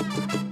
Well, let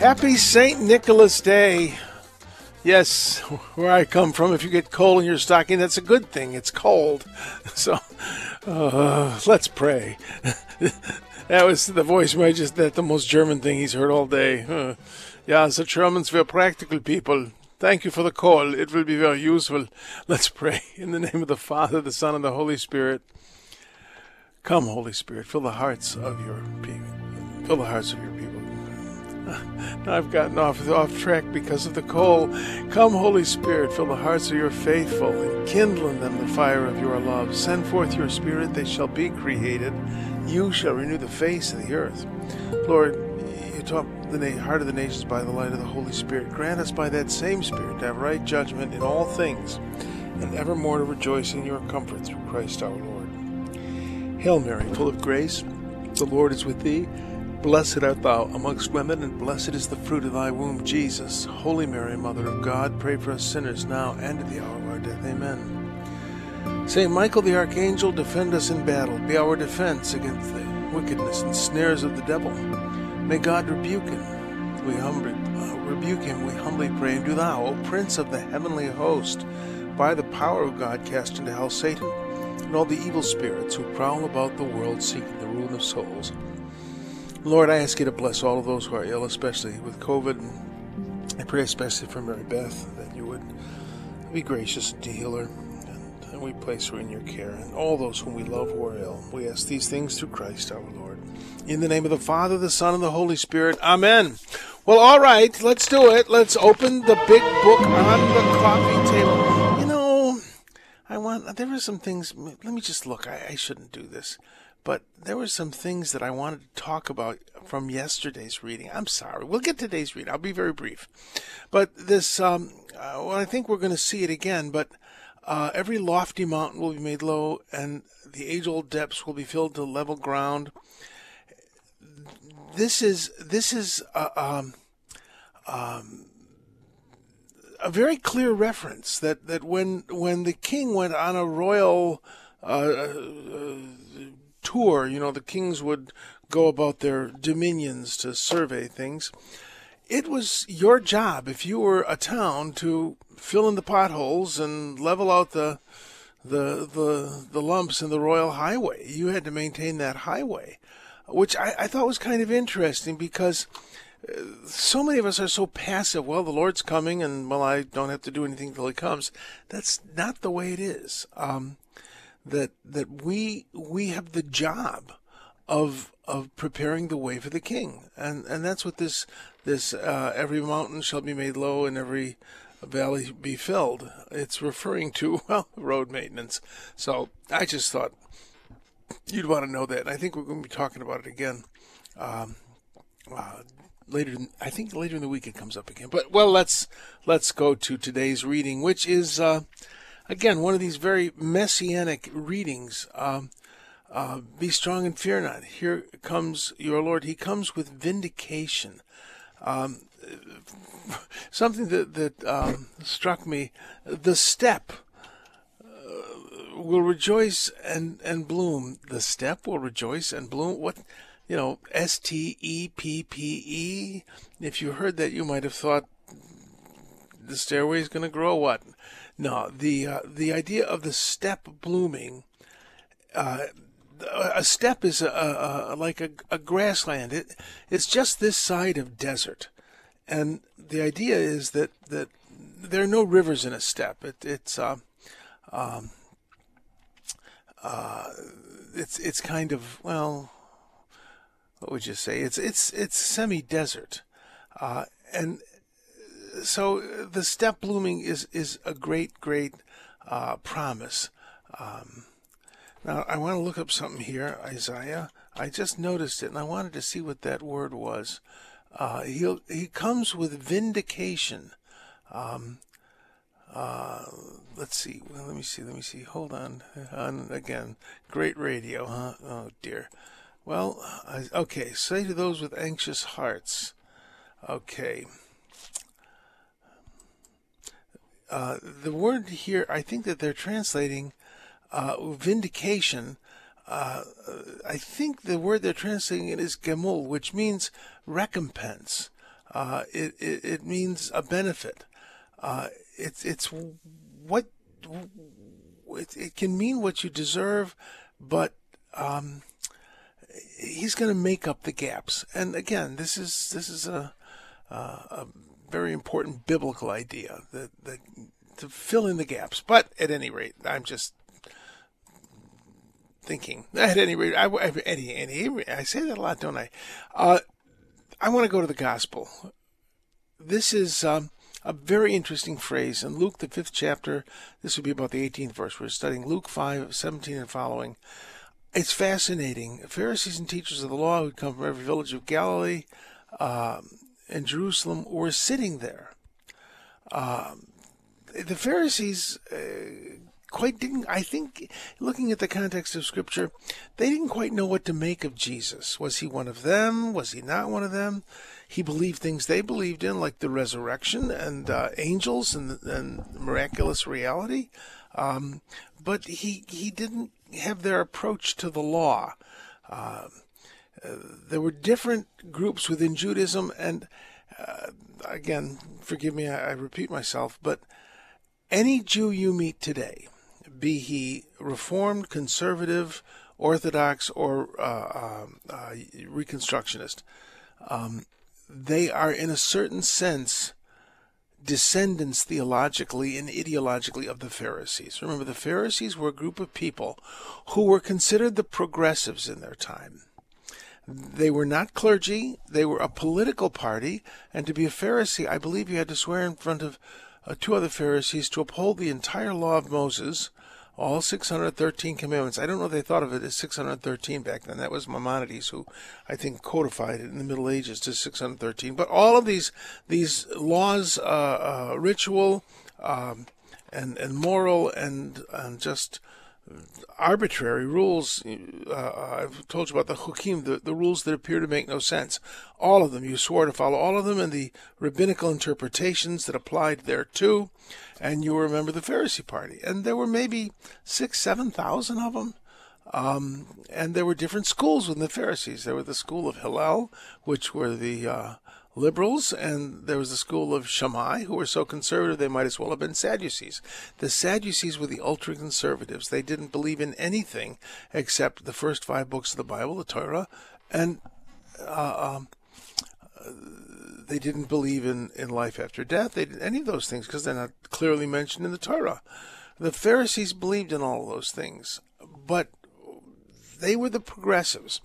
Happy St. Nicholas Day. Yes, where I come from, if you get coal in your stocking, that's a good thing. It's cold. So, uh, let's pray. that was the voice where I just, that the most German thing he's heard all day. Uh, yeah, the Germans were practical people. Thank you for the call. It will be very useful. Let's pray. In the name of the Father, the Son, and the Holy Spirit. Come, Holy Spirit, fill the hearts of your people. Fill the hearts of your people. I've gotten off off track because of the coal. Come, Holy Spirit, fill the hearts of your faithful, and kindle in them the fire of your love. Send forth your Spirit; they shall be created. You shall renew the face of the earth. Lord, you taught the heart of the nations by the light of the Holy Spirit. Grant us by that same Spirit to have right judgment in all things, and evermore to rejoice in your comfort through Christ our Lord. Hail Mary, full of grace, the Lord is with thee. Blessed art thou amongst women, and blessed is the fruit of thy womb, Jesus. Holy Mary, Mother of God, pray for us sinners now and at the hour of our death. Amen. Saint Michael the Archangel, defend us in battle. Be our defense against the wickedness and snares of the devil. May God rebuke him. We humbly uh, rebuke him. We humbly pray. And do thou, O Prince of the heavenly host, by the power of God, cast into hell Satan and all the evil spirits who prowl about the world seeking the ruin of souls. Lord, I ask you to bless all of those who are ill, especially with COVID. I pray especially for Mary Beth that you would be gracious to heal her. And, and we place her in your care. And all those whom we love who are ill. We ask these things through Christ our Lord. In the name of the Father, the Son, and the Holy Spirit. Amen. Well, all right, let's do it. Let's open the big book on the coffee table. You know, I want, there are some things, let me just look. I, I shouldn't do this. But there were some things that I wanted to talk about from yesterday's reading. I'm sorry. We'll get today's reading. I'll be very brief. But this, um, uh, well, I think we're going to see it again, but uh, every lofty mountain will be made low, and the age old depths will be filled to level ground. This is, this is, uh, um, um, a very clear reference that, that when when the king went on a royal uh, uh, tour, you know, the kings would go about their dominions to survey things. It was your job, if you were a town, to fill in the potholes and level out the the the the lumps in the royal highway. You had to maintain that highway, which I, I thought was kind of interesting because so many of us are so passive. Well, the Lord's coming, and well, I don't have to do anything till He comes. That's not the way it is. Um, that that we we have the job of of preparing the way for the King, and and that's what this this uh, every mountain shall be made low, and every valley be filled. It's referring to well road maintenance. So I just thought you'd want to know that. And I think we're going to be talking about it again. Um, uh, later I think later in the week it comes up again. But well, let's let's go to today's reading, which is uh, again one of these very messianic readings. Um, uh, be strong and fear not. Here comes your Lord. He comes with vindication. Um, something that that um, struck me: the steppe uh, will rejoice and and bloom. The steppe will rejoice and bloom. What? you know, S T E P P E. If you heard that, you might have thought the stairway is going to grow. What? No, the uh, the idea of the steppe blooming. Uh, a steppe is a, a, a like a, a grassland. It it's just this side of desert, and the idea is that that there are no rivers in a steppe. It, it's uh, um, uh, it's it's kind of well what would you say? It's it's it's semi-desert, uh, and so the steppe blooming is is a great great uh, promise. Um, Now, I want to look up something here, Isaiah. I just noticed it, and I wanted to see what that word was. Uh, he he comes with vindication. Um, uh, let's see. Well, let me see. Let me see. Hold on. on again, great radio, huh? Oh dear. Well, I, okay. Say to those with anxious hearts. Okay. Uh, the word here, I think that they're translating uh, vindication. Uh, I think the word they're translating it is gemul, which means recompense. Uh, it, it, it means a benefit. Uh, it's it's what it, it, can mean what you deserve, but um, he's going to make up the gaps. And again, this is this is a, a, a very important biblical idea that, that to fill in the gaps. But at any rate, I'm just thinking. At any rate, I, any, any, I say that a lot, don't I? Uh, I want to go to the gospel. This is um, a very interesting phrase in Luke, the fifth chapter. This would be about the 18th verse. We're studying Luke 5, 17 and following. It's fascinating. Pharisees and teachers of the law who'd come from every village of Galilee uh, and Jerusalem were sitting there. Uh, the Pharisees uh, quite didn't, I think, looking at the context of Scripture, they didn't quite know what to make of Jesus. Was he one of them? Was he not one of them? He believed things they believed in, like the resurrection and uh, angels and, and miraculous reality. Um, but he, he didn't have their approach to the law. Uh, uh, there were different groups within Judaism, and uh, again, forgive me, I, I repeat myself, but any Jew you meet today, be he Reformed, Conservative, Orthodox, or uh, um, uh, Reconstructionist, um, they are, in a certain sense, descendants theologically and ideologically of the Pharisees. Remember, the Pharisees were a group of people who were considered the progressives in their time. They were not clergy, they were a political party, and to be a Pharisee, I believe you had to swear in front of uh, two other Pharisees to uphold the entire law of Moses all 613 commandments. I don't know if they thought of it as 613 back then. That was Maimonides who, I think, codified it in the Middle Ages to 613. But all of these these laws, uh, uh, ritual, um, and and moral, and and just arbitrary rules. Uh, I've told you about the hukim, the, the rules that appear to make no sense. All of them, you swore to follow all of them, and the rabbinical interpretations that applied there too. And you remember the Pharisee party, and there were maybe six, seven thousand of them. Um, and there were different schools within the Pharisees. There were the school of Hillel, which were the uh, liberals, and there was the school of Shammai, who were so conservative they might as well have been Sadducees. The Sadducees were the ultra conservatives. They didn't believe in anything except the first five books of the Bible, the Torah, and uh, um, they didn't believe in, in life after death. They didn't any of those things because they're not clearly mentioned in the Torah. The Pharisees believed in all those things, but they were the progressives.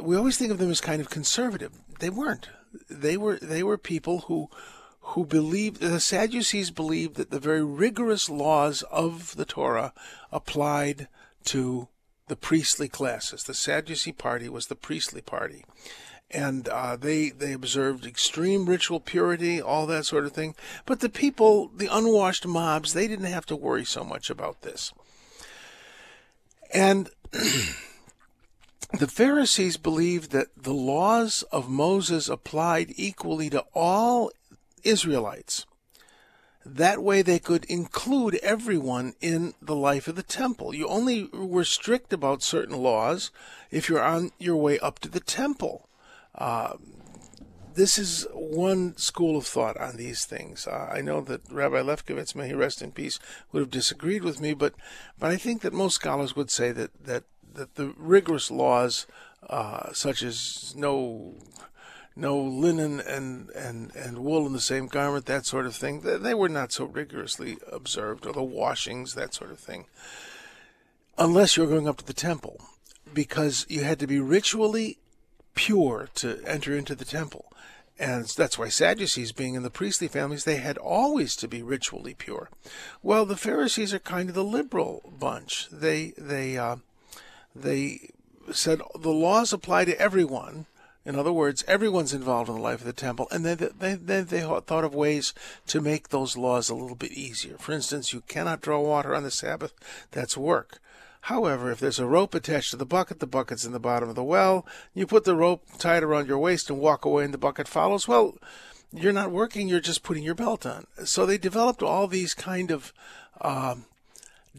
We always think of them as kind of conservative. They weren't they were they were people who who believed the Sadducees believed that the very rigorous laws of the Torah applied to the priestly classes. The Sadducee party was the priestly party, and uh, they they observed extreme ritual purity, all that sort of thing. But the people, the unwashed mobs, they didn't have to worry so much about this. And The Pharisees believed that the laws of Moses applied equally to all Israelites. That way they could include everyone in the life of the temple. You only were strict about certain laws if you're on your way up to the temple. Uh, this is one school of thought on these things. Uh, I know that Rabbi Lefkowitz, may he rest in peace, would have disagreed with me, but but I think that most scholars would say that that that the rigorous laws, uh, such as no no linen and, and, and wool in the same garment, that sort of thing, they were not so rigorously observed, or the washings, that sort of thing, unless you're going up to the temple, because you had to be ritually pure to enter into the temple. And that's why Sadducees, being in the priestly families, they had always to be ritually pure. Well, the Pharisees are kind of the liberal bunch. They they uh, they said the laws apply to everyone. In other words, everyone's involved in the life of the temple, and then they, they, they thought of ways to make those laws a little bit easier. For instance, you cannot draw water on the Sabbath. That's work. However, if there's a rope attached to the bucket, the bucket's in the bottom of the well, you put the rope tied around your waist and walk away and the bucket follows, well, you're not working, you're just putting your belt on. So they developed all these kind of um,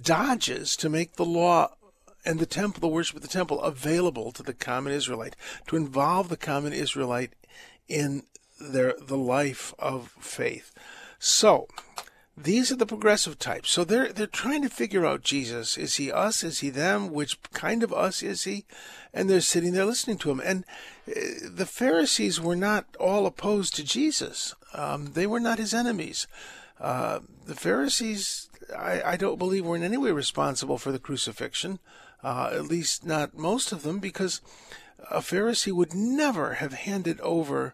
dodges to make the law and the temple, the worship of the temple, available to the common Israelite, to involve the common Israelite in their the life of faith. So, these are the progressive types. So they're they're trying to figure out Jesus. Is he us? Is he them? Which kind of us is he? And they're sitting there listening to him. And uh, the Pharisees were not all opposed to Jesus. Um, they were not his enemies. Uh, the Pharisees, I, I, don't believe, were in any way responsible for the crucifixion. Uh, at least not most of them, because a Pharisee would never have handed over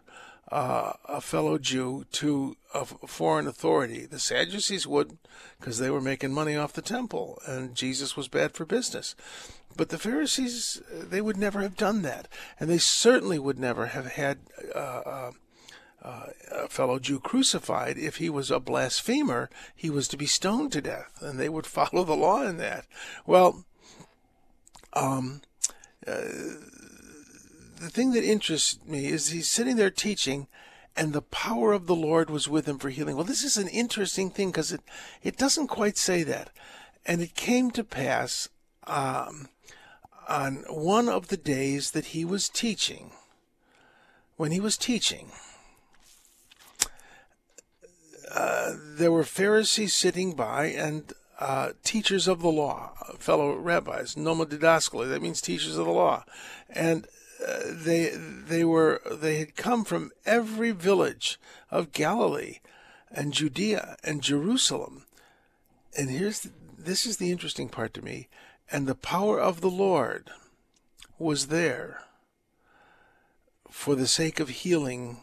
uh, a fellow Jew to a foreign authority. The Sadducees would, because they were making money off the temple, and Jesus was bad for business. But the Pharisees, they would never have done that, and they certainly would never have had uh, uh, uh a fellow Jew crucified if he was a blasphemer. He was to be stoned to death, and they would follow the law in that. Well, um, uh, the thing that interests me is he's sitting there teaching and the power of the Lord was with him for healing. Well, this is an interesting thing because it, it doesn't quite say that. And it came to pass um, on one of the days that he was teaching, when he was teaching, uh, there were Pharisees sitting by and uh, teachers of the law, fellow rabbis, nomodidaskali, that means teachers of the law. And they they were they had come from every village of Galilee and Judea and Jerusalem. And here's the, this is the interesting part to me. And the power of the Lord was there for the sake of healing.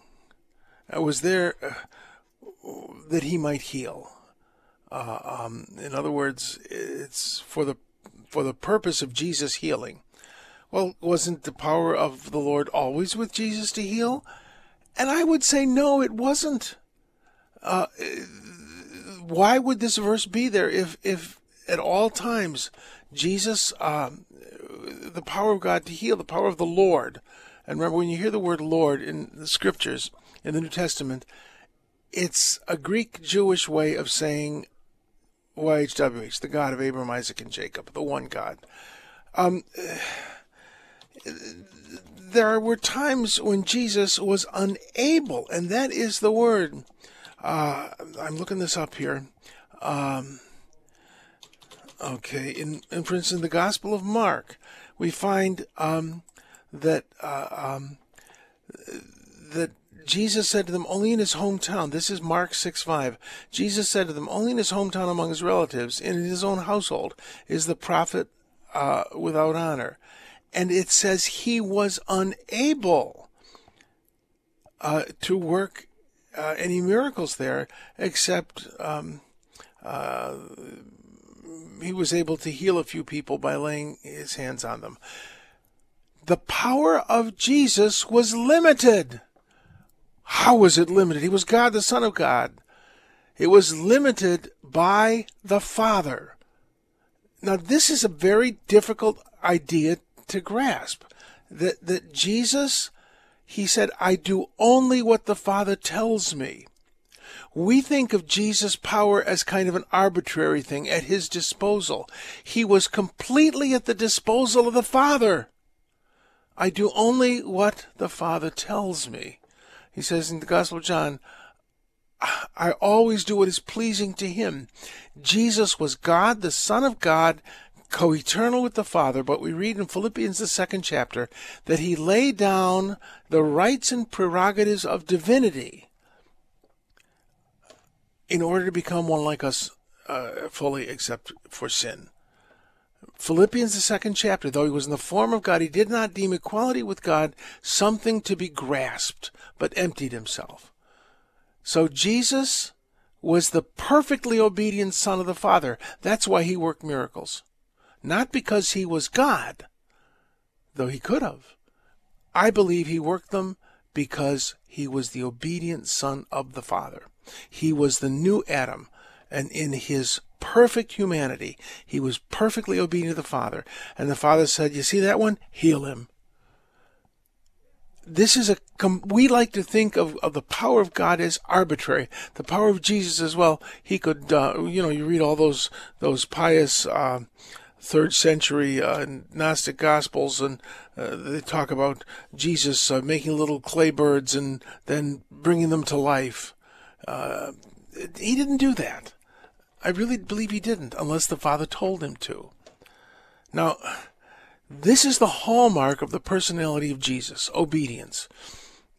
I was there uh, that he might heal. Uh, um, in other words, it's for the for the purpose of Jesus healing. Well, wasn't the power of the Lord always with Jesus to heal? And I would say, no, it wasn't. Uh, why would this verse be there if, if at all times Jesus, um, the power of God to heal, the power of the Lord, and remember when you hear the word Lord in the scriptures in the New Testament, it's a Greek Jewish way of saying YHWH, the God of Abraham, Isaac, and Jacob, the one God. Um, there were times when Jesus was unable, and that is the word. Uh, I'm looking this up here. Um, okay, in, in, for instance, the Gospel of Mark, we find um, that uh, um, that Jesus said to them, only in his hometown. This is Mark 6 5. Jesus said to them, only in his hometown among his relatives, in his own household, is the prophet uh, without honor and it says he was unable uh, to work uh, any miracles there, except um, uh, he was able to heal a few people by laying his hands on them. The power of Jesus was limited. How was it limited? He was God, the Son of God. It was limited by the Father. Now, this is a very difficult idea to grasp that, that Jesus, he said, I do only what the Father tells me. We think of Jesus' power as kind of an arbitrary thing at his disposal. He was completely at the disposal of the Father. I do only what the Father tells me. He says in the Gospel of John, I always do what is pleasing to him. Jesus was God, the Son of God, co eternal with the Father, but we read in Philippians, the second chapter, that he laid down the rights and prerogatives of divinity in order to become one like us uh, fully except for sin. Philippians, the second chapter, though he was in the form of God, he did not deem equality with God something to be grasped, but emptied himself. So Jesus was the perfectly obedient Son of the Father. That's why he worked miracles. Not because he was God, though he could have. I believe he worked them because he was the obedient Son of the Father. He was the new Adam, and in his perfect humanity, he was perfectly obedient to the Father. And the Father said, You see that one? Heal him. This is a, we like to think of, of the power of God as arbitrary. The power of Jesus as well. He could, uh, you know, you read all those, those pious, uh, third century uh, Gnostic Gospels, and uh, they talk about Jesus uh, making little clay birds and then bringing them to life. Uh, he didn't do that. I really believe he didn't, unless the Father told him to. Now, this is the hallmark of the personality of Jesus obedience.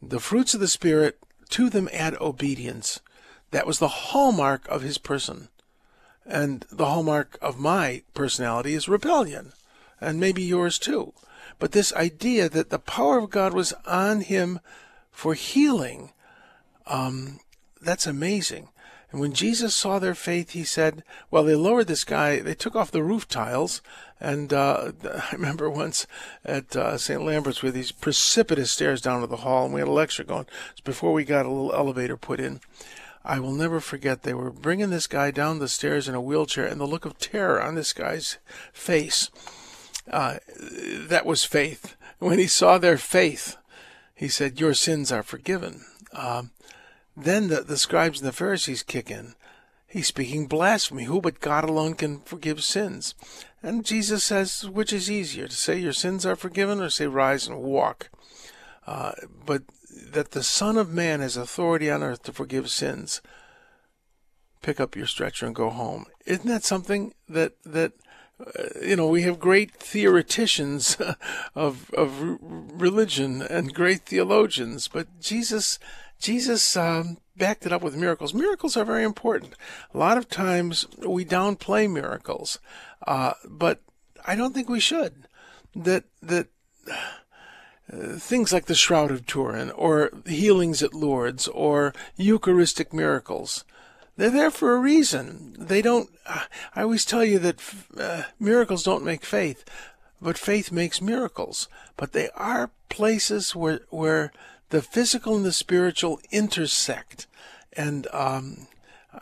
The fruits of the Spirit, to them add obedience. That was the hallmark of his person. And the hallmark of my personality is rebellion, and maybe yours too. But this idea that the power of God was on him for healing, um, that's amazing. And when Jesus saw their faith, he said, Well, they lowered this guy, they took off the roof tiles. And uh, I remember once at uh, St. Lambert's with these precipitous stairs down to the hall, and we had a lecture going. It's before we got a little elevator put in. I will never forget they were bringing this guy down the stairs in a wheelchair, and the look of terror on this guy's face. Uh, that was faith. When he saw their faith, he said, Your sins are forgiven. Um, then the, the scribes and the Pharisees kick in. He's speaking blasphemy. Who but God alone can forgive sins? And Jesus says, which is easier, to say your sins are forgiven or say rise and walk? Uh, but that the Son of Man has authority on earth to forgive sins. Pick up your stretcher and go home. Isn't that something that that uh, you know we have great theoreticians of of religion and great theologians, but Jesus Jesus um, backed it up with miracles. Miracles are very important. A lot of times we downplay miracles, uh, but I don't think we should. That that uh, things like the Shroud of Turin, or healings at Lourdes, or Eucharistic miracles. They're there for a reason. They don't. I always tell you that uh, miracles don't make faith, but faith makes miracles. But they are places where where the physical and the spiritual intersect, and um,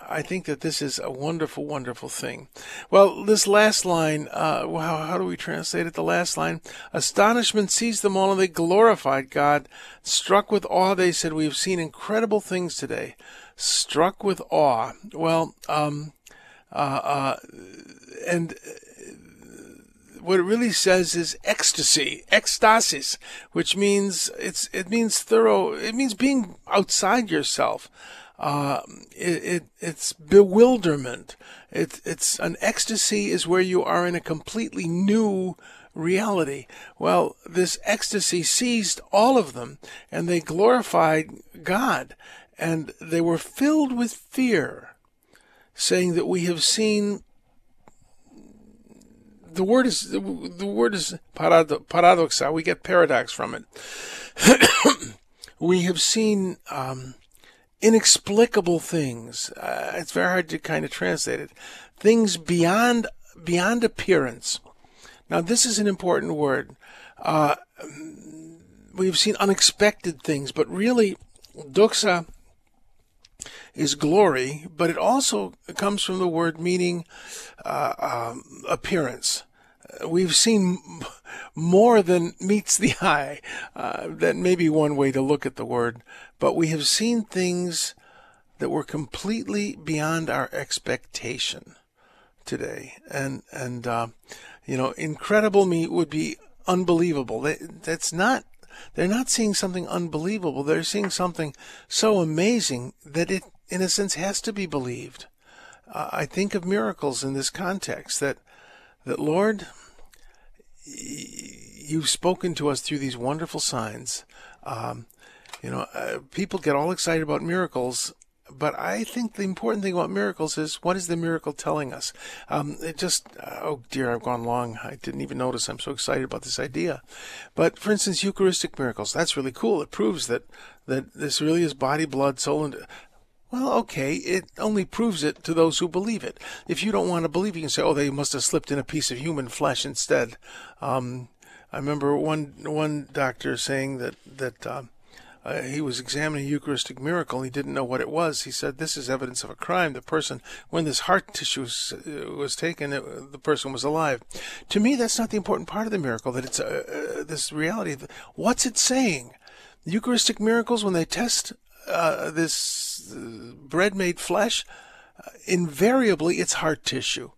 I think that this is a wonderful, wonderful thing. Well, this last line, uh, how, how do we translate it? The last line, astonishment seized them all and they glorified God. Struck with awe, they said, we have seen incredible things today. Struck with awe. Well, um, uh, uh, and what it really says is ecstasy, ecstasis, which means it's it means thorough. It means being outside yourself. Uh, it, it, it's bewilderment. It, it's an ecstasy is where you are in a completely new reality. Well, this ecstasy seized all of them, and they glorified God, and they were filled with fear, saying that we have seen. The word is the word is paradoxa. We get paradox from it. we have seen um, inexplicable things. Uh, it's very hard to kind of translate it. Things beyond beyond appearance. Now, this is an important word. Uh, we've seen unexpected things, but really, doxa is glory, but it also comes from the word meaning uh, um, appearance. We've seen more than meets the eye. Uh, that may be one way to look at the word, but we have seen things that were completely beyond our expectation today, and and uh, you know, incredible me would be unbelievable. They, that's not. They're not seeing something unbelievable. They're seeing something so amazing that it, in a sense, has to be believed. Uh, I think of miracles in this context that that Lord, you've spoken to us through these wonderful signs. Um, you know, uh, people get all excited about miracles but I think the important thing about miracles is what is the miracle telling us? Um, it just, uh, oh dear, I've gone long. I didn't even notice. I'm so excited about this idea. But for instance, Eucharistic miracles, that's really cool. It proves that, that this really is body, blood, soul, and well, okay, it only proves it to those who believe it. If you don't want to believe, you can say, "Oh, they must have slipped in a piece of human flesh instead." Um, I remember one one doctor saying that that um, uh, he was examining a Eucharistic miracle. and He didn't know what it was. He said, "This is evidence of a crime." The person, when this heart tissue was, uh, was taken, it, the person was alive. To me, that's not the important part of the miracle. That it's uh, uh this reality. What's it saying? Eucharistic miracles, when they test uh, this uh, bread made flesh, invariably it's heart tissue.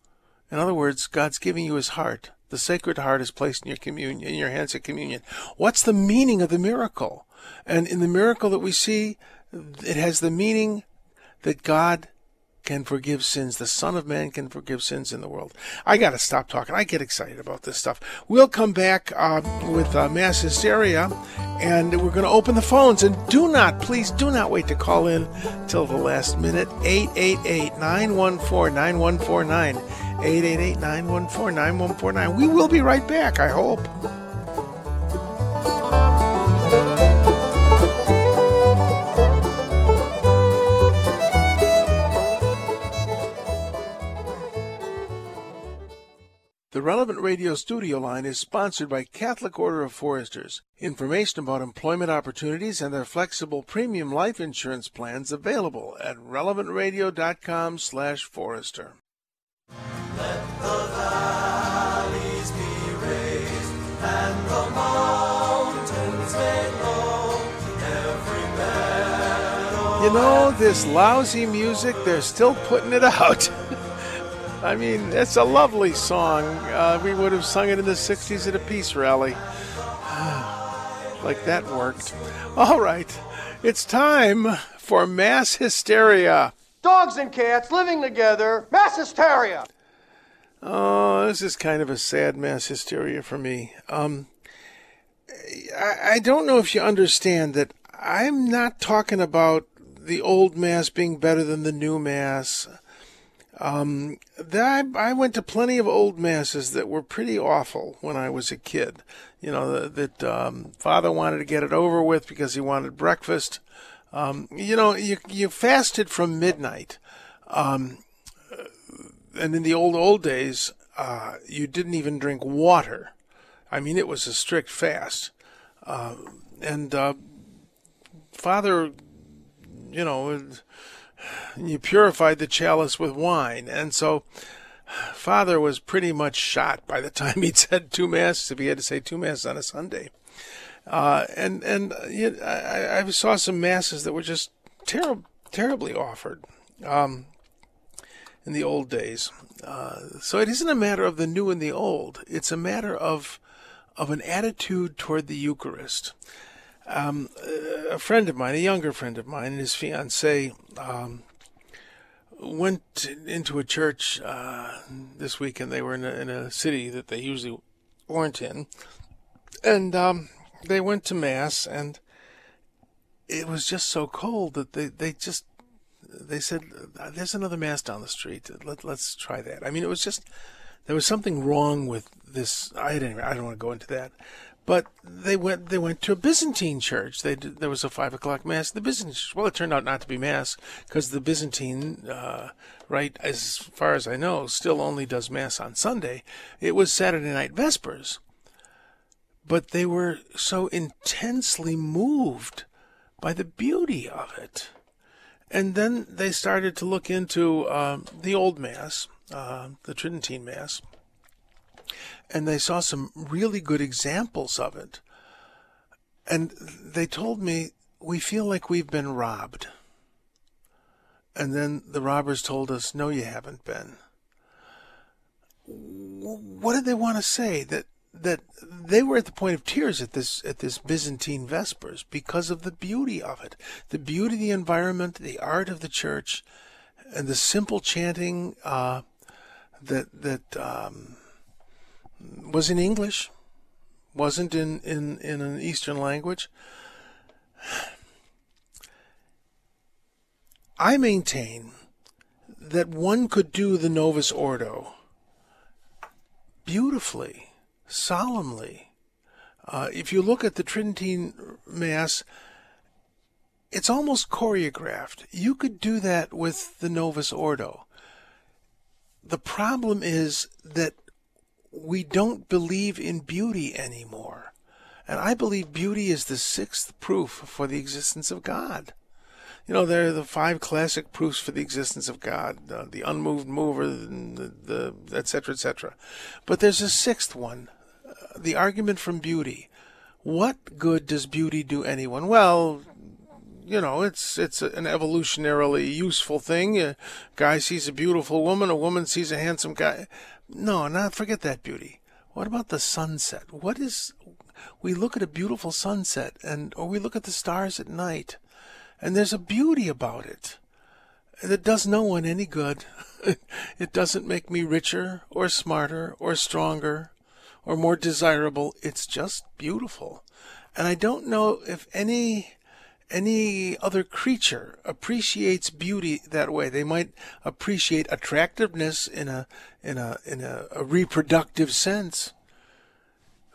In other words, God's giving you His heart. The Sacred Heart is placed in your communion, in your hands at communion. What's the meaning of the miracle? And in the miracle that we see, it has the meaning that God can forgive sins. The Son of Man can forgive sins in the world. I got to stop talking. I get excited about this stuff. We'll come back uh, with uh, mass hysteria, and we're going to open the phones. And do not, please, do not wait to call in till the last minute. 888 914 9149. 888 914 9149. We will be right back, I hope. The Relevant Radio studio line is sponsored by Catholic Order of Foresters. Information about employment opportunities and their flexible premium life insurance plans available at relevantradio.com slash forester. Let the valleys be raised and the mountains made low. You know, this lousy music, they're still putting it out. I mean, it's a lovely song. Uh, we would have sung it in the 60s at a peace rally. like that worked. All right, it's time for mass hysteria. Dogs and cats living together, mass hysteria. Oh, this is kind of a sad mass hysteria for me. Um, I, I don't know if you understand that I'm not talking about the old mass being better than the new mass. Um, I, I went to plenty of old masses that were pretty awful when I was a kid. You know, that, um, father wanted to get it over with because he wanted breakfast. Um, you know, you, you fasted from midnight. Um, and in the old, old days, uh, you didn't even drink water. I mean, it was a strict fast. Uh, and, uh, father, you know, you purified the chalice with wine. And so Father was pretty much shot by the time he'd said two masses, if he had to say two masses on a Sunday. Uh, and and know, I, I, saw some masses that were just terrible, terribly offered um, in the old days. Uh, so it isn't a matter of the new and the old. It's a matter of of an attitude toward the Eucharist. Um, a friend of mine, a younger friend of mine, and his fiancee um, went into a church uh, this weekend. They were in a, in a, city that they usually weren't in, and um, they went to mass, and it was just so cold that they they just they said, "There's another mass down the street. Let let's try that." I mean, it was just there was something wrong with this. I didn't. I don't want to go into that, but they went they went to a Byzantine church. They there was a five o'clock mass. The Byzantine church. Well, it turned out not to be mass because the Byzantine, uh, rite as far as I know, still only does mass on Sunday. It was Saturday night vespers. But they were so intensely moved by the beauty of it. And then they started to look into uh, the old mass, uh, the Tridentine mass and they saw some really good examples of it. And they told me, we feel like we've been robbed. And then the robbers told us, no, you haven't been. What did they want to say? That that they were at the point of tears at this at this Byzantine Vespers because of the beauty of it, the beauty of the environment, the art of the church, and the simple chanting uh, that that um, was in English, wasn't in, in, in an Eastern language. I maintain that one could do the Novus Ordo beautifully, solemnly. Uh, if you look at the Tridentine Mass, it's almost choreographed. You could do that with the Novus Ordo. The problem is that we don't believe in beauty anymore. And I believe beauty is the sixth proof for the existence of God. You know, there are the five classic proofs for the existence of God, uh, the unmoved mover, the, the, the et. But there's a sixth one, uh, the argument from beauty. What good does beauty do anyone? Well, you know, it's it's an evolutionarily useful thing. A guy sees a beautiful woman, a woman sees a handsome guy. No, not forget that beauty. What about the sunset? What is we look at a beautiful sunset and or we look at the stars at night and there's a beauty about it that does no one any good. it doesn't make me richer or smarter or stronger or more desirable. It's just beautiful. And I don't know if any any other creature appreciates beauty that way. They might appreciate attractiveness in a in a in a, a reproductive sense,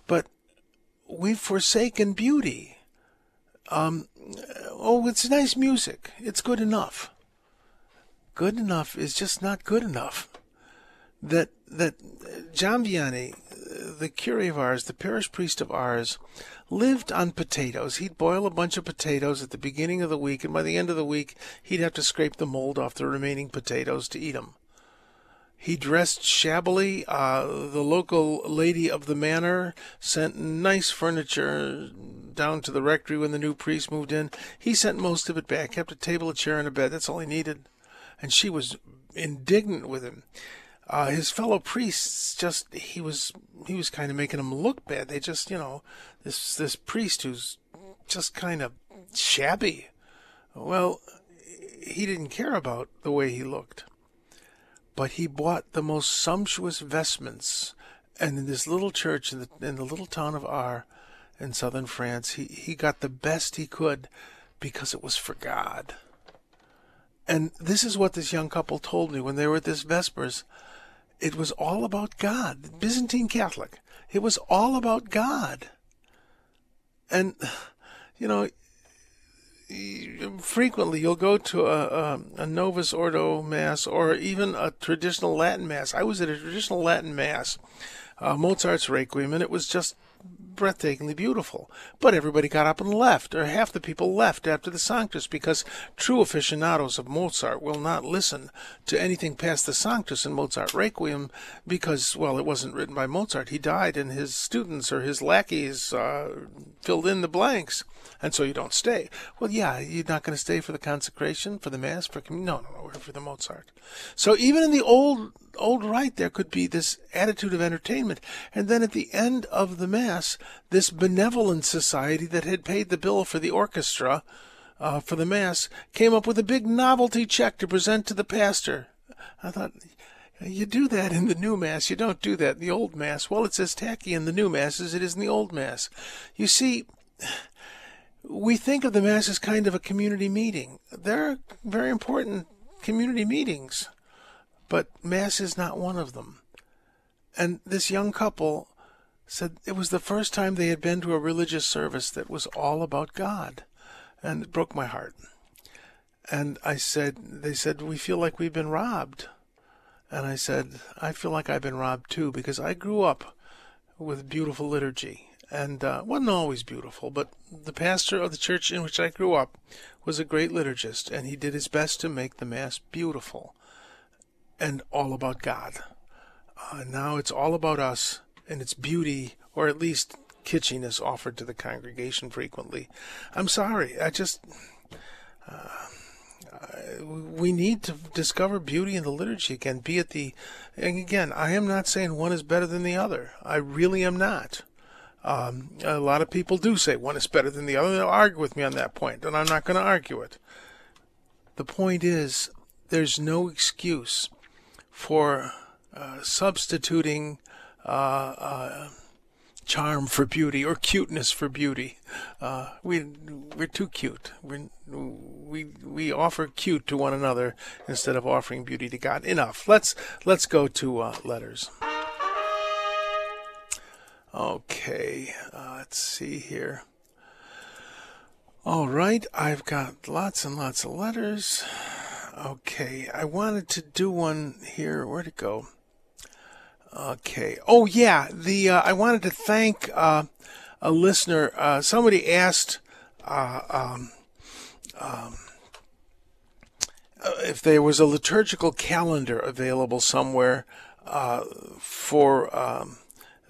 but we've forsaken beauty. Um, oh, it's nice music. It's good enough. Good enough is just not good enough. That that John Vianney, the curé of Ars, the parish priest of Ars, lived on potatoes. He'd boil a bunch of potatoes at the beginning of the week, and by the end of the week, he'd have to scrape the mold off the remaining potatoes to eat them. He dressed shabbily. Uh, the local lady of the manor sent nice furniture down to the rectory when the new priest moved in. He sent most of it back, kept a table, a chair, and a bed. That's all he needed. And she was indignant with him. Uh, his fellow priests just he was he was kind of making them look bad. They just you know this this priest who's just kind of shabby. Well, he didn't care about the way he looked, but he bought the most sumptuous vestments. And in this little church in the in the little town of Ars, in southern France, he he got the best he could because it was for God. And this is what this young couple told me when they were at this Vespers it was all about God. Byzantine Catholic. It was all about God. And, you know, frequently you'll go to a, a, a, Novus Ordo Mass or even a traditional Latin Mass. I was at a traditional Latin Mass, uh, Mozart's Requiem, and it was just breathtakingly beautiful. But everybody got up and left, or half the people left after the Sanctus, because true aficionados of Mozart will not listen to anything past the Sanctus and Mozart Requiem, because, well, it wasn't written by Mozart. He died, and his students or his lackeys uh, filled in the blanks, and so you don't stay. Well, yeah, you're not going to stay for the consecration, for the Mass, for no, no, no, for the Mozart. So even in the old old rite, there could be this attitude of entertainment, and then at the end of the Mass, this benevolent society that had paid the bill for the orchestra uh, for the Mass came up with a big novelty check to present to the pastor. I thought, you do that in the new Mass. You don't do that in the old Mass. Well, it's as tacky in the new Mass as it is in the old Mass. You see, we think of the Mass as kind of a community meeting. They're very important community meetings, but Mass is not one of them. And this young couple said it was the first time they had been to a religious service that was all about God. And it broke my heart. And I said, they said, we feel like we've been robbed. And I said, I feel like I've been robbed too because I grew up with beautiful liturgy. And uh, wasn't always beautiful, but the pastor of the church in which I grew up was a great liturgist, and he did his best to make the Mass beautiful and all about God. Uh, now it's all about us and its beauty, or at least kitschiness, offered to the congregation frequently. I'm sorry, I just. Uh, we need to discover beauty in the liturgy again. Be it the, and again, I am not saying one is better than the other. I really am not. Um, a lot of people do say one is better than the other. They'll argue with me on that point, and I'm not going to argue it. The point is, there's no excuse for uh, substituting uh, uh, charm for beauty or cuteness for beauty. Uh, we we're too cute. We we we offer cute to one another instead of offering beauty to God. Enough. Let's let's go to letters. Okay, let's see here. All right, I've got lots and lots of letters. Okay, I wanted to do one here. Where'd it go? Okay. Oh yeah, the uh, I wanted to thank uh, a listener. Uh, somebody asked uh, um, um, uh, if there was a liturgical calendar available somewhere uh, for um,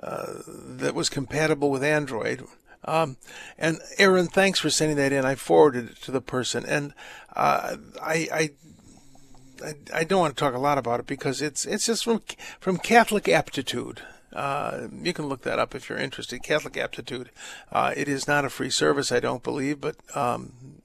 that was compatible with Android. Um, and Aaron, thanks for sending that in. I forwarded it to the person, and I, I I, don't want to talk a lot about it because it's it's just from from Catholic Aptitude. Uh, you can look that up if you're interested. Catholic Aptitude. Uh, it is not a free service, I don't believe, but um,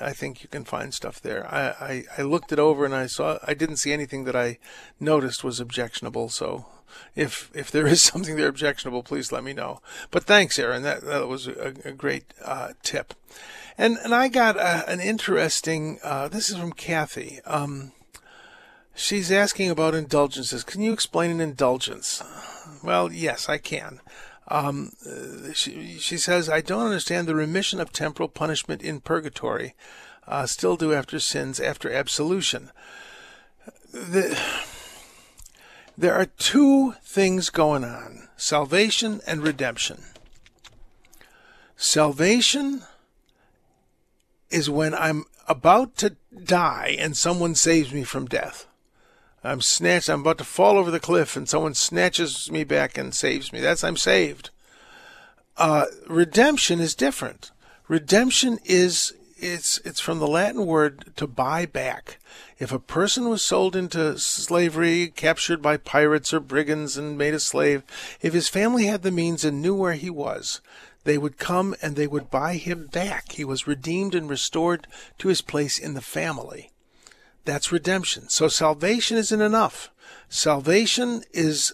I think you can find stuff there. I, I, I, looked it over and I saw I didn't see anything that I noticed was objectionable. So if if there is something there objectionable, please let me know. But thanks, Aaron. That that was a, a great uh, tip. And and I got a, uh, an interesting. Uh, this is from Kathy. Um, She's asking about indulgences. Can you explain an indulgence? Well, yes, I can. Um, she, she, says, I don't understand the remission of temporal punishment in purgatory. Uh, still do after sins after absolution. The, there are two things going on salvation and redemption. Salvation is when I'm about to die and someone saves me from death. I'm snatched. I'm about to fall over the cliff, and someone snatches me back and saves me. That's I'm saved. Uh, redemption is different. Redemption is it's it's from the Latin word to buy back. If a person was sold into slavery, captured by pirates or brigands and made a slave, if his family had the means and knew where he was, they would come and they would buy him back. He was redeemed and restored to his place in the family. That's redemption. So salvation isn't enough. Salvation is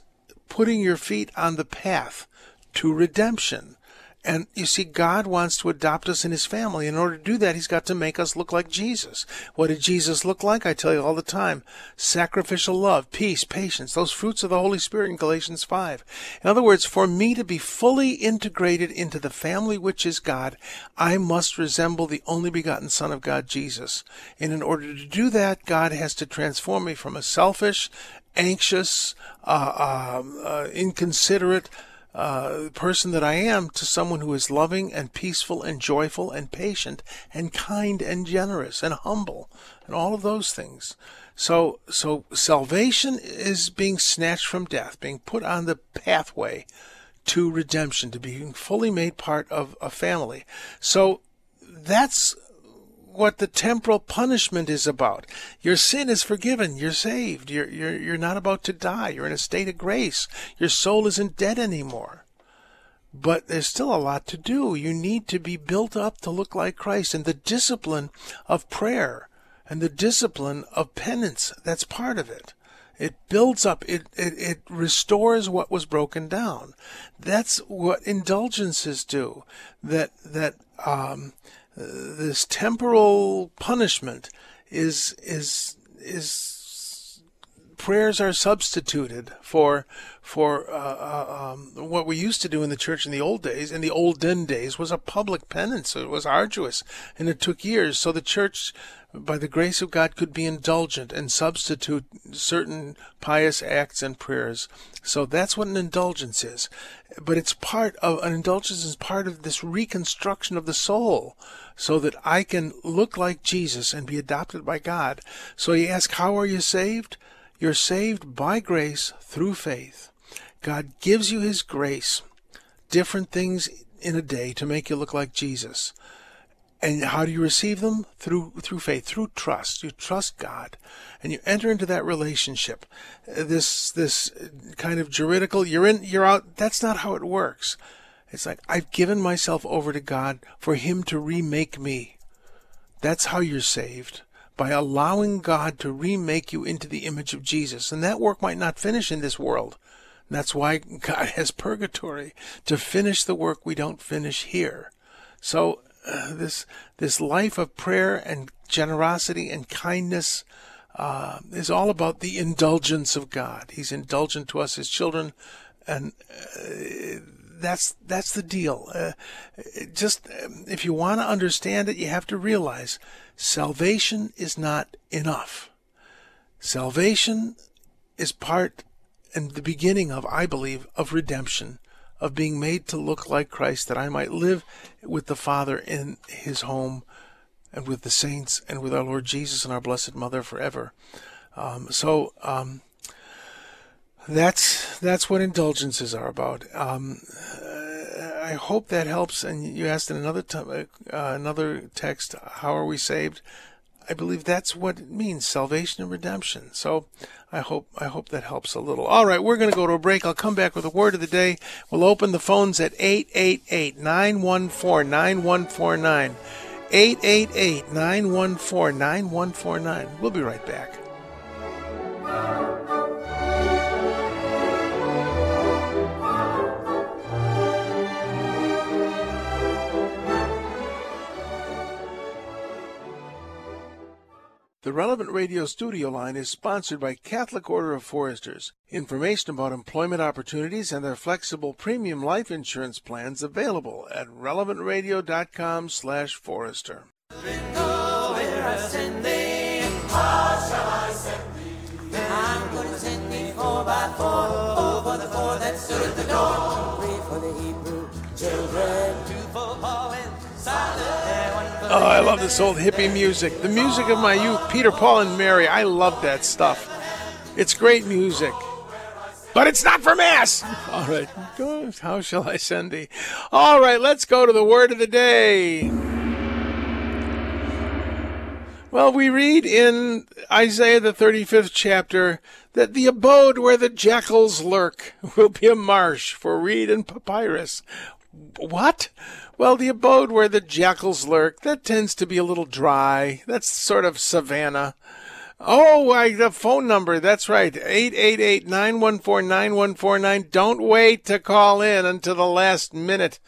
putting your feet on the path to redemption. And you see, God wants to adopt us in His family. In order to do that, He's got to make us look like Jesus. What did Jesus look like? I tell you all the time. Sacrificial love, peace, patience, those fruits of the Holy Spirit in Galatians 5. In other words, for me to be fully integrated into the family which is God, I must resemble the only begotten Son of God, Jesus. And in order to do that, God has to transform me from a selfish, anxious, uh, uh, uh, inconsiderate, uh, person that I am to someone who is loving and peaceful and joyful and patient and kind and generous and humble and all of those things. So, so salvation is being snatched from death, being put on the pathway to redemption, to being fully made part of a family. So that's what the temporal punishment is about. Your sin is forgiven. You're saved. You're, you're, you're not about to die. You're in a state of grace. Your soul isn't dead anymore. But there's still a lot to do. You need to be built up to look like Christ and the discipline of prayer and the discipline of penance. That's part of it. It builds up. It, it, it restores what was broken down. That's what indulgences do. That, that, um, this temporal punishment is is is prayers are substituted for for uh, uh, um, what we used to do in the church in the old days in the olden days was a public penance it was arduous and it took years so the church by the grace of God, could be indulgent and substitute certain pious acts and prayers. So that's what an indulgence is. But it's part of, an indulgence is part of this reconstruction of the soul so that I can look like Jesus and be adopted by God. So you ask, how are you saved? You're saved by grace through faith. God gives you His grace, different things in a day to make you look like Jesus. And how do you receive them? Through through faith, through trust. You trust God, and you enter into that relationship. This this kind of juridical, you're in, you're out. That's not how it works. It's like I've given myself over to God for Him to remake me. That's how you're saved by allowing God to remake you into the image of Jesus. And that work might not finish in this world. that's why God has purgatory to finish the work we don't finish here. So uh, this this life of prayer and generosity and kindness uh, is all about the indulgence of God. He's indulgent to us as children, and uh, that's that's the deal. Uh, just um, if you want to understand it, you have to realize salvation is not enough. Salvation is part and the beginning of, I believe, of redemption, of being made to look like Christ, that I might live with the Father in His home, and with the saints, and with our Lord Jesus and our Blessed Mother forever. Um, so. Um, that's that's what indulgences are about. Um, I hope that helps. And you asked in another t- uh, another text, "How are we saved?" I believe that's what it means, salvation and redemption. So I hope I hope that helps a little. All right, we're going to go to a break. I'll come back with a word of the day. We'll open the phones at 888-914-9149. 888-914-9149. We'll be right back. Relevant Radio studio line is sponsored by Catholic Order of Foresters. Information about employment opportunities and their flexible premium life insurance plans available at relevantradio.com slash forester. Oh, I love this old hippie music. The music of my youth, Peter, Paul, and Mary. I love that stuff. It's great music. But it's not for mass. All right. How shall I send thee? All right, let's go to the word of the day. Well, we read in Isaiah the 35th chapter that the abode where the jackals lurk will be a marsh for reed and papyrus. What? Well, the abode where the jackals lurk, that tends to be a little dry. That's sort of savannah. Oh, I, the phone number. That's right. 888-914-9149. Don't wait to call in until the last minute.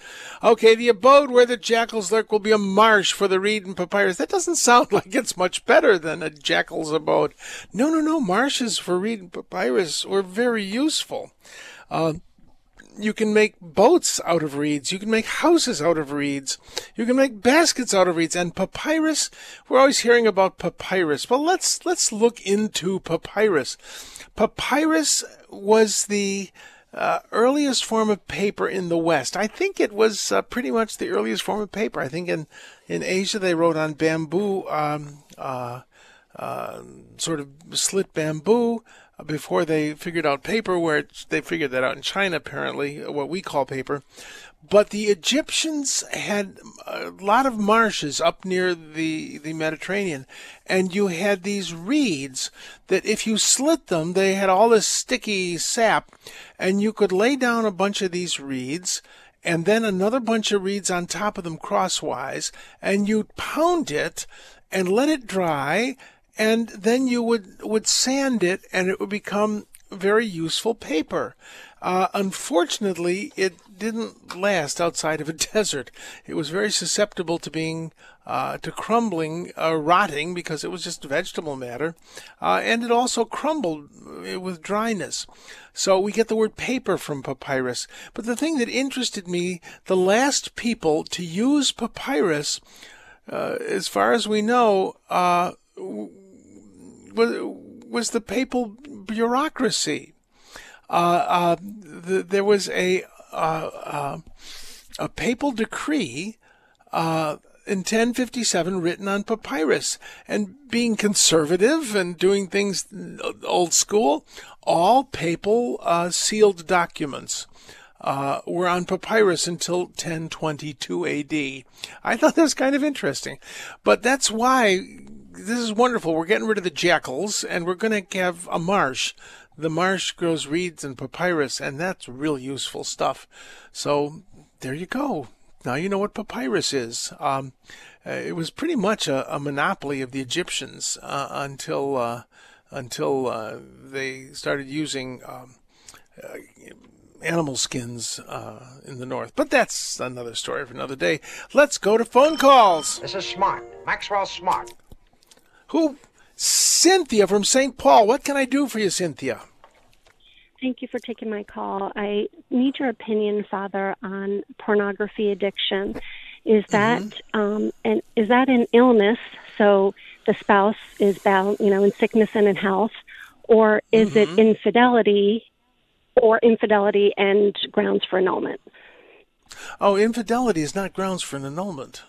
Okay, the abode where the jackals lurk will be a marsh for the reed and papyrus. That doesn't sound like it's much better than a jackal's abode. No, no, no. Marshes for reed and papyrus were very useful. Uh, you can make boats out of reeds. You can make houses out of reeds. You can make baskets out of reeds. And papyrus, we're always hearing about papyrus. Well, let's, let's look into papyrus. Papyrus was the uh, earliest form of paper in the West. I think it was uh, pretty much the earliest form of paper. I think in, in Asia they wrote on bamboo, um, uh, uh sort of slit bamboo before they figured out paper, where they figured that out in China, apparently, what we call paper. But the Egyptians had a lot of marshes up near the, the Mediterranean, and you had these reeds that if you slit them, they had all this sticky sap, and you could lay down a bunch of these reeds, and then another bunch of reeds on top of them crosswise, and you'd pound it and let it dry, and then you would would sand it, and it would become very useful paper. Uh, unfortunately, it didn't last outside of a desert. It was very susceptible to being uh, to crumbling, uh, rotting because it was just vegetable matter, uh, and it also crumbled uh, with dryness. So we get the word paper from papyrus. But the thing that interested me, the last people to use papyrus, uh, as far as we know, was, was the papal bureaucracy. Uh, uh, the, there was a uh, uh a papal decree uh, in 1057 written on papyrus, and being conservative and doing things old school, all papal uh, sealed documents. Uh, were on papyrus until 1022 AD. I thought that was kind of interesting. But that's why this is wonderful. We're getting rid of the jackals and we're going to have a marsh. The marsh grows reeds and papyrus, and that's real useful stuff. So there you go. Now you know what papyrus is. Um, uh, it was pretty much a, a monopoly of the Egyptians uh, until uh, until uh, they started using um, uh, animal skins uh, in the north. But that's another story for another day. Let's go to phone calls. This is Smart. Maxwell Smart. Who? Cynthia from St. Paul. What can I do for you, Cynthia? Thank you for taking my call. I need your opinion, Father, on pornography addiction. Is that Mm-hmm. um, and is that an illness? So the spouse is bound, you know, in sickness and in health, or is Mm-hmm. it infidelity, or infidelity and grounds for annulment? Oh, infidelity is not grounds for an annulment.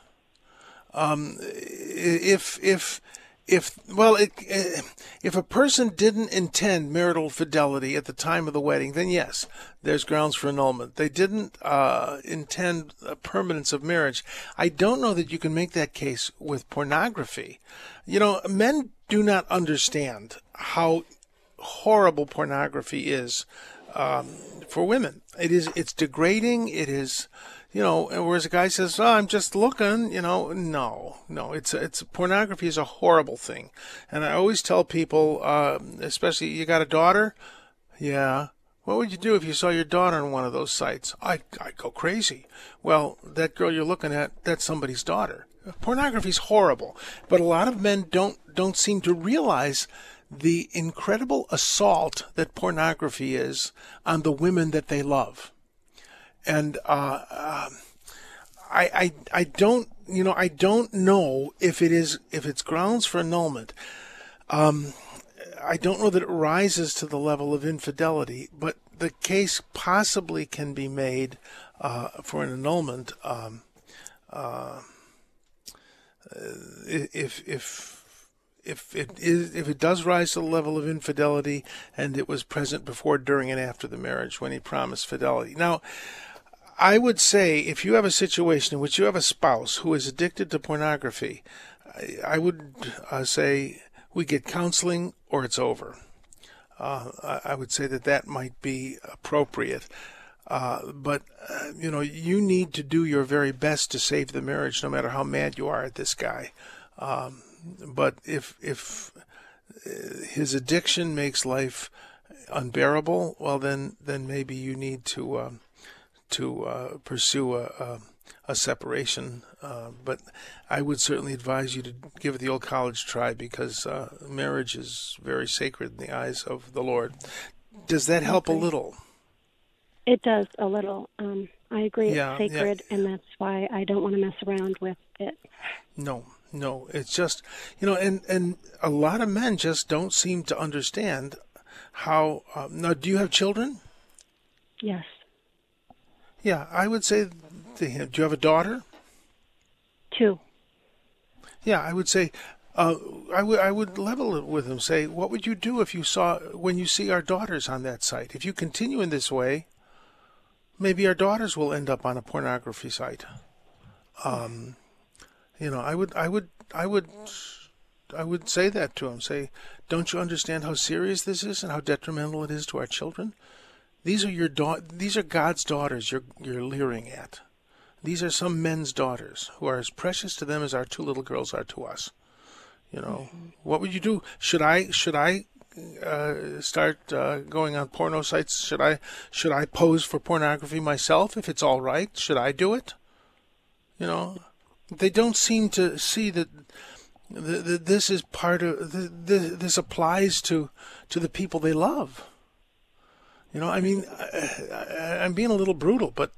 Um, if if if well, it, eh, if a person didn't intend marital fidelity at the time of the wedding, then yes, there's grounds for annulment. They didn't uh, intend a permanence of marriage. I don't know that you can make that case with pornography. You know, men do not understand how horrible pornography is um, for women. It is it's degrading. It is, you know. Whereas a guy says, "Oh, I'm just looking," you know. No, no. It's it's pornography is a horrible thing, and I always tell people, uh, especially you got a daughter, yeah. What would you do if you saw your daughter on one of those sites? I'd, I'd go crazy. Well, that girl you're looking at, that's somebody's daughter. Pornography is horrible, but a lot of men don't don't seem to realize the incredible assault that pornography is on the women that they love. And uh, um, I, I I don't you know I don't know if it is if it's grounds for annulment. Um, I don't know that it rises to the level of infidelity, but the case possibly can be made uh, for an annulment um, uh, if if if it is if it does rise to the level of infidelity and it was present before, during, and after the marriage when he promised fidelity. Now, I would say if you have a situation in which you have a spouse who is addicted to pornography, I, I would uh, say we get counseling or it's over. Uh, I, I would say that that might be appropriate. Uh, but uh, you know, you need to do your very best to save the marriage, no matter how mad you are at this guy. Um, but if if uh, his addiction makes life unbearable, well, then then maybe you need to um, to uh, pursue a, a, a separation. Uh, but I would certainly advise you to give it the old college try because uh, marriage is very sacred in the eyes of the Lord. Does that help a little? It does a little. Um, I agree. Yeah, it's yeah. sacred, and that's why I don't want to mess around with it. No, no. It's just you know, and and a lot of men just don't seem to understand how. Uh, now, do you have children? Yes. Yeah, I would say to him. Do you have a daughter? Two. Yeah, I would say. Uh, I would I would level it with him. Say, what would you do if you saw when you see our daughters on that site? If you continue in this way, maybe our daughters will end up on a pornography site. Um, you know, I would I would I would I would say that to him. Say, don't you understand how serious this is and how detrimental it is to our children? These are your da- These are God's daughters. You're you're leering at. These are some men's daughters who are as precious to them as our two little girls are to us. You know, what would you do? Should I should I uh, start uh, going on porno sites? Should I should I pose for pornography myself if it's all right? Should I do it? You know, they don't seem to see that th- th- this is part of th- this applies to to the people they love. You know, I mean, I, I'm being a little brutal, but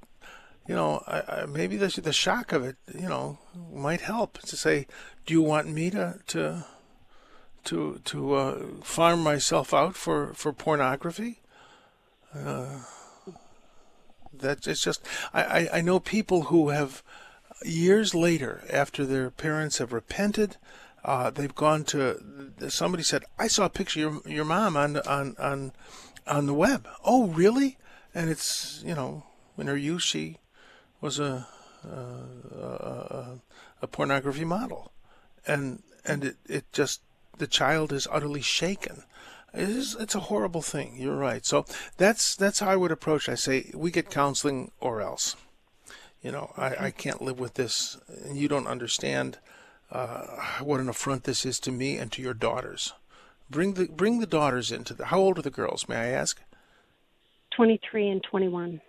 you know, I, I, maybe the the shock of it, you know, might help to say, do you want me to to to to uh, farm myself out for for pornography? Uh, that it's just I, I I know people who have years later after their parents have repented. Uh, they've gone to somebody said I saw a picture of your your mom on on on on the web. Oh, really? And it's you know in her youth she was a uh, a, a pornography model, and and it, it just the child is utterly shaken. It is it's a horrible thing. You're right. So that's that's how I would approach. I say we get counseling or else. You know, I, I can't live with this, and you don't understand uh, what an affront this is to me and to your daughters. Bring the bring the daughters into the. How old are the girls? May I ask? 23 and 21.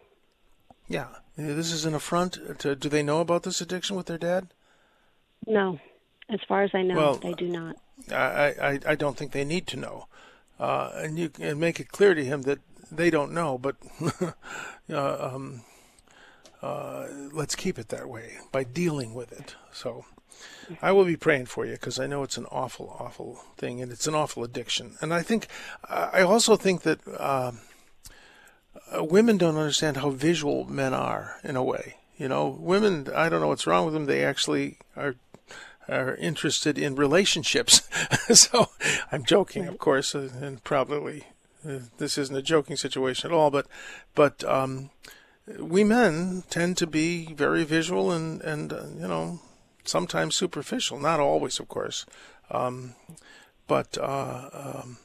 Yeah, this is an affront. To, do they know about this addiction with their dad? No, as far as I know, Well, they do not. I, I, I don't think they need to know. Uh, and you can make it clear to him that they don't know, but uh, um, uh, let's keep it that way by dealing with it. So I will be praying for you because I know it's an awful, awful thing and it's an awful addiction. And I think, I also think that um uh, women don't understand how visual men are in a way. You know, women, I don't know what's wrong with them. They actually are are interested in relationships. so I'm joking, of course, and probably uh, this isn't a joking situation at all. But but um, we men tend to be very visual and and uh, you know sometimes superficial. Not always, of course. Um, but uh, um,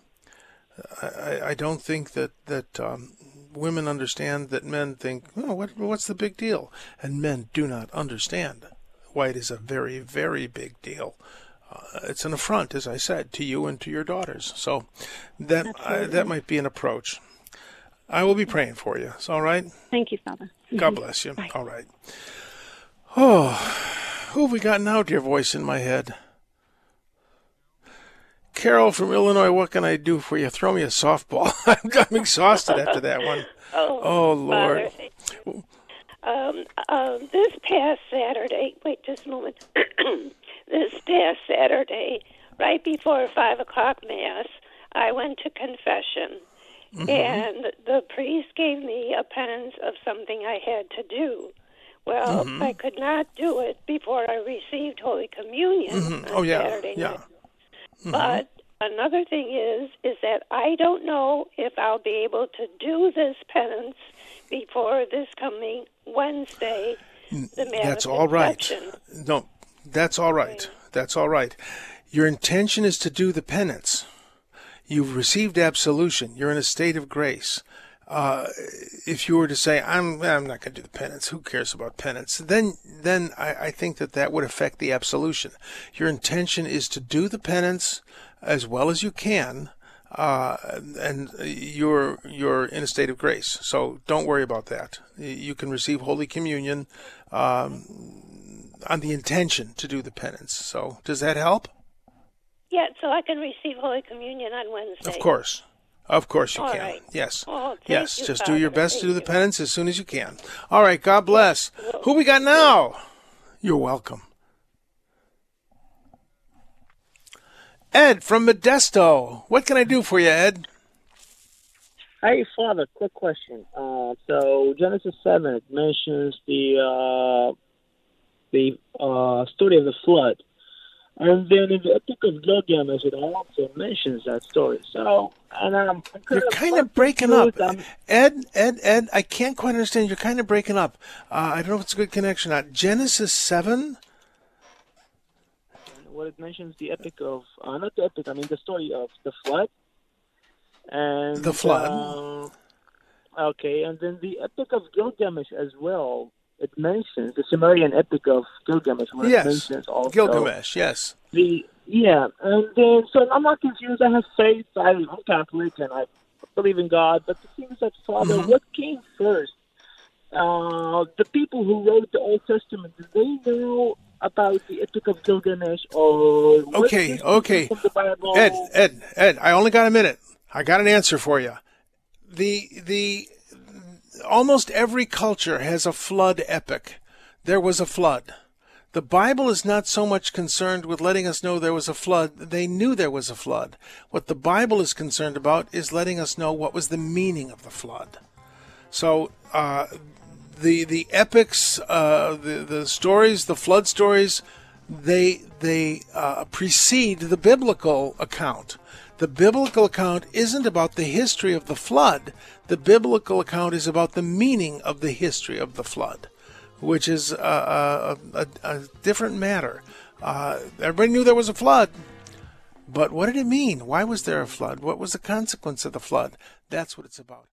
I, I don't think that that um, women understand that men think, oh, what, what's the big deal? And men do not understand why it is a very, very big deal. Uh, it's an affront, as I said, to you and to your daughters. So that that might be an approach. I will be praying for you. It's all right. Thank you, Father. God bless you. All right. Oh, who have we got now, dear voice in my head? Carol from Illinois, what can I do for you? Throw me a softball. I'm exhausted after that one. Oh, Oh, Lord. Father. Um, um, this past Saturday, wait just a moment. this past Saturday, right before five o'clock mass, I went to confession, Mm-hmm. and the priest gave me a penance of something I had to do. Well, Mm-hmm. I could not do it before I received Holy Communion on Oh, yeah. Saturday Yeah. night. But another thing is, is that I don't know if I'll be able to do this penance before this coming Wednesday. That's all right. No, that's all right. That's all right. Your intention is to do the penance. You've received absolution. You're in a state of grace. Uh, if you were to say, "I'm, I'm not going to do the penance. Who cares about penance?" Then, then I, I think that that would affect the absolution. Your intention is to do the penance as well as you can, uh, and you're you're in a state of grace. So don't worry about that. You can receive Holy Communion um, on the intention to do the penance. So does that help? Yeah, so I can receive Holy Communion on Wednesday. Of course. Of course you All can. right. Yes. Oh, thank yes. you, Just do your Father. best to do the Thank you. penance as soon as you can. All right. God bless. Who we got now? You're welcome. Ed from Modesto. What can I do for you, Ed? Hey, Father, quick question. Uh, so Genesis seven it mentions the uh, the uh, story of the flood, and then in the Epic of Gilgamesh it also mentions that story. So, and I'm You're kind of breaking up. I'm- Ed, Ed, Ed, I can't quite understand. You're kind of breaking up. Uh, I don't know if it's a good connection or not. Genesis 7? what it mentions the epic of uh, not the epic, I mean the story of the flood. And The flood. uh, okay, and then the epic of Gilgamesh as well. It mentions the Sumerian epic of Gilgamesh. Where it Yes. mentions also Gilgamesh, yes. The yeah, and then so I'm not confused. I have faith. I, I'm Catholic and I believe in God. But the thing is that Father, Mm-hmm. what came first? Uh, the people who wrote the Old Testament, did they know about the Epic of Gilgamesh or Okay, okay. from the Bible? Ed, Ed, Ed, I only got a minute. I got an answer for you. The the almost every culture has a flood epic. There was a flood. The Bible is not so much concerned with letting us know there was a flood. They knew there was a flood. What the Bible is concerned about is letting us know what was the meaning of the flood. So uh, the the epics, uh, the the stories, the flood stories, they they uh, precede the biblical account. The biblical account isn't about the history of the flood. The biblical account is about the meaning of the history of the flood, which is a, a, a, a different matter. Uh, everybody knew there was a flood, but what did it mean? Why was there a flood? What was the consequence of the flood? That's what it's about.